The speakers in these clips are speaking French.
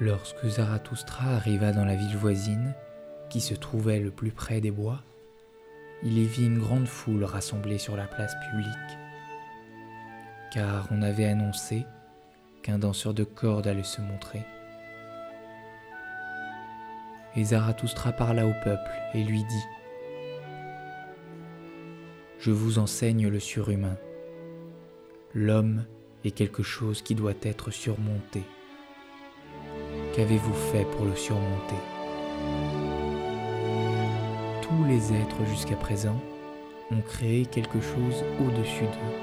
Lorsque Zarathustra arriva dans la ville voisine, qui se trouvait le plus près des bois, il y vit une grande foule rassemblée sur la place publique, car on avait annoncé qu'un danseur de cordes allait se montrer. Et Zarathustra parla au peuple et lui dit Je vous enseigne le surhumain. L'homme est quelque chose qui doit être surmonté. Qu'avez-vous fait pour le surmonter? Tous les êtres jusqu'à présent ont créé quelque chose au-dessus d'eux.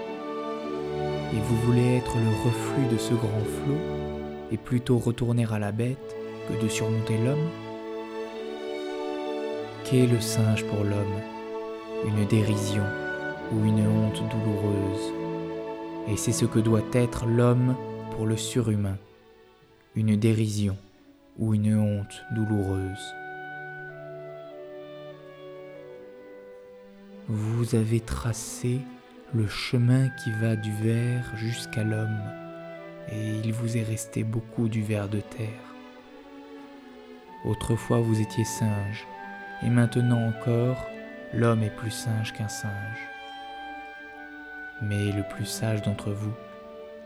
Et vous voulez être le reflux de ce grand flot et plutôt retourner à la bête que de surmonter l'homme? Qu'est le singe pour l'homme? Une dérision ou une honte douloureuse? Et c'est ce que doit être l'homme pour le surhumain une dérision ou une honte douloureuse. Vous avez tracé le chemin qui va du ver jusqu'à l'homme, et il vous est resté beaucoup du ver de terre. Autrefois vous étiez singe, et maintenant encore, l'homme est plus singe qu'un singe. Mais le plus sage d'entre vous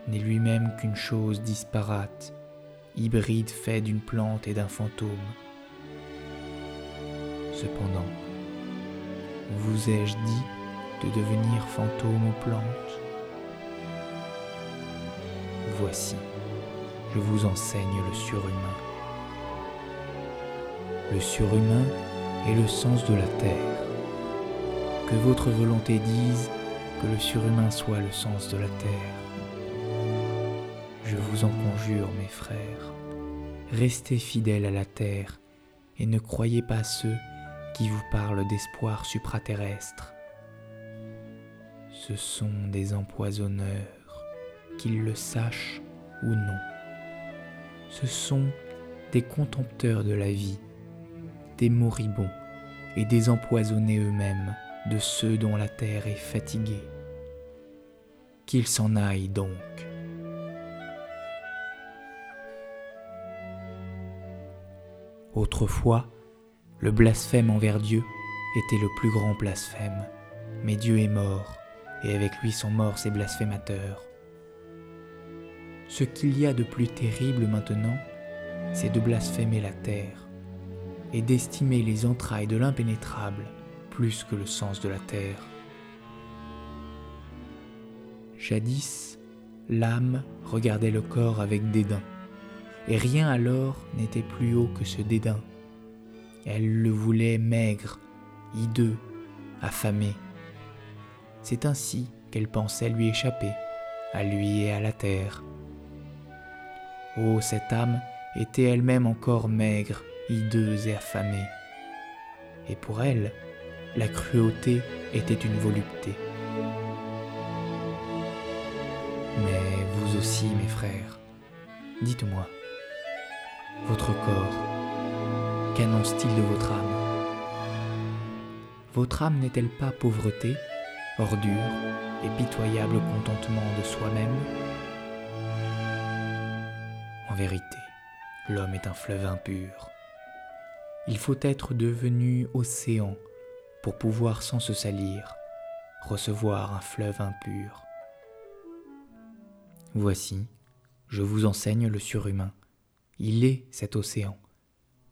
n'est lui-même qu'une chose disparate hybride fait d'une plante et d'un fantôme. Cependant, vous ai-je dit de devenir fantôme ou plante? Voici, je vous enseigne le surhumain. Le surhumain est le sens de la terre. Que votre volonté dise que le surhumain soit le sens de la terre. Je vous en conjure, mes frères, restez fidèles à la terre et ne croyez pas ceux qui vous parlent d'espoir supraterrestre. Ce sont des empoisonneurs, qu'ils le sachent ou non. Ce sont des contempteurs de la vie, des moribonds et des empoisonnés eux-mêmes de ceux dont la terre est fatiguée. Qu'ils s'en aillent donc. Autrefois, le blasphème envers Dieu était le plus grand blasphème, mais Dieu est mort, et avec lui sont morts ses blasphémateurs. Ce qu'il y a de plus terrible maintenant, c'est de blasphémer la terre, et d'estimer les entrailles de l'impénétrable plus que le sens de la terre. Jadis, l'âme regardait le corps avec dédain et rien alors n'était plus haut que ce dédain. Elle le voulait maigre, hideux, affamé. C'est ainsi qu'elle pensait lui échapper, à lui et à la terre. Oh, cette âme était elle-même encore maigre, hideuse et affamée. Et pour elle, la cruauté était une volupté. Mais vous aussi, mes frères, dites-moi, votre corps Qu'annonce-t-il de votre âme? Votre âme n'est-elle pas pauvreté, ordure et pitoyable contentement de soi-même? En vérité, l'homme est un fleuve impur. Il faut être devenu océan pour pouvoir sans se salir recevoir un fleuve impur. Voici, je vous enseigne le surhumain. Il est cet océan.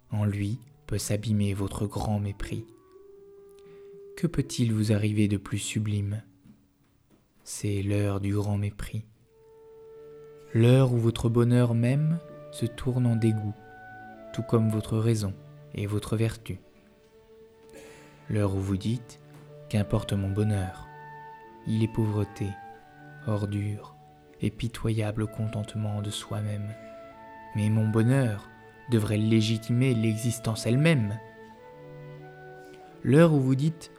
En lui peut s'abîmer votre grand mépris. Que peut-il vous arriver de plus sublime? C'est l'heure du grand mépris. L'heure où votre bonheur même se tourne en dégoût, tout comme votre raison et votre vertu. L'heure où vous dites Qu'importe mon bonheur, il est pauvreté, ordure et pitoyable contentement de soi-même. Mais mon bonheur devrait légitimer l'existence elle-même. L'heure où vous dites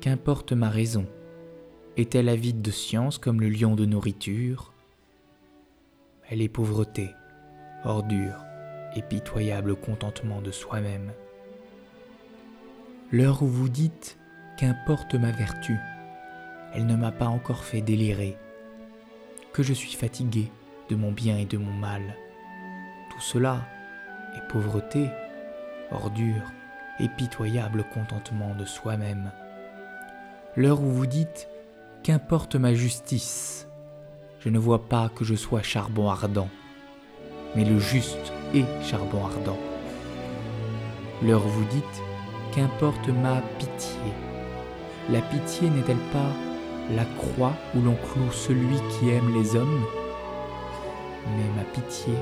Qu'importe ma raison Est-elle avide de science comme le lion de nourriture? Elle est pauvreté, ordure et pitoyable contentement de soi-même. L'heure où vous dites Qu'importe ma vertu Elle ne m'a pas encore fait délirer, que je suis fatigué de mon bien et de mon mal tout cela et pauvreté, ordure et pitoyable contentement de soi-même. L'heure où vous dites Qu'importe ma justice, je ne vois pas que je sois charbon ardent, mais le juste est charbon ardent. L'heure où vous dites Qu'importe ma pitié, la pitié n'est-elle pas la croix où l'on cloue celui qui aime les hommes? Mais ma pitié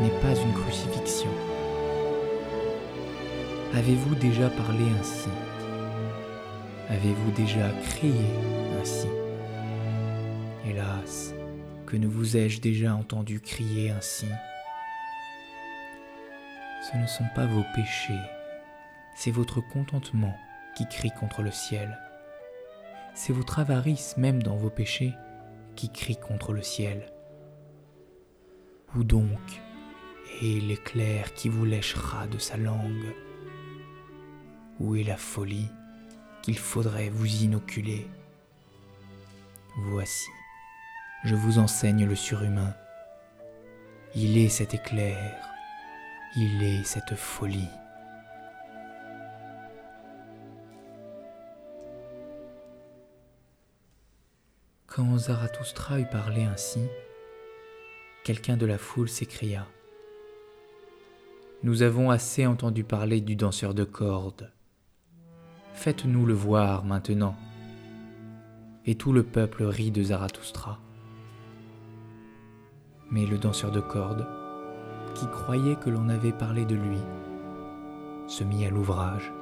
n'est pas une crucifixion. Avez-vous déjà parlé ainsi? Avez-vous déjà crié ainsi? Hélas, que ne vous ai-je déjà entendu crier ainsi? Ce ne sont pas vos péchés, c'est votre contentement qui crie contre le ciel. C'est votre avarice même dans vos péchés qui crie contre le ciel. Où donc est l'éclair qui vous léchera de sa langue? Où est la folie qu'il faudrait vous inoculer? Voici, je vous enseigne le surhumain. Il est cet éclair, il est cette folie. Quand Zarathustra eut parlé ainsi, quelqu'un de la foule s'écria Nous avons assez entendu parler du danseur de cordes. Faites-nous le voir maintenant. Et tout le peuple rit de Zarathustra. Mais le danseur de cordes, qui croyait que l'on avait parlé de lui, se mit à l'ouvrage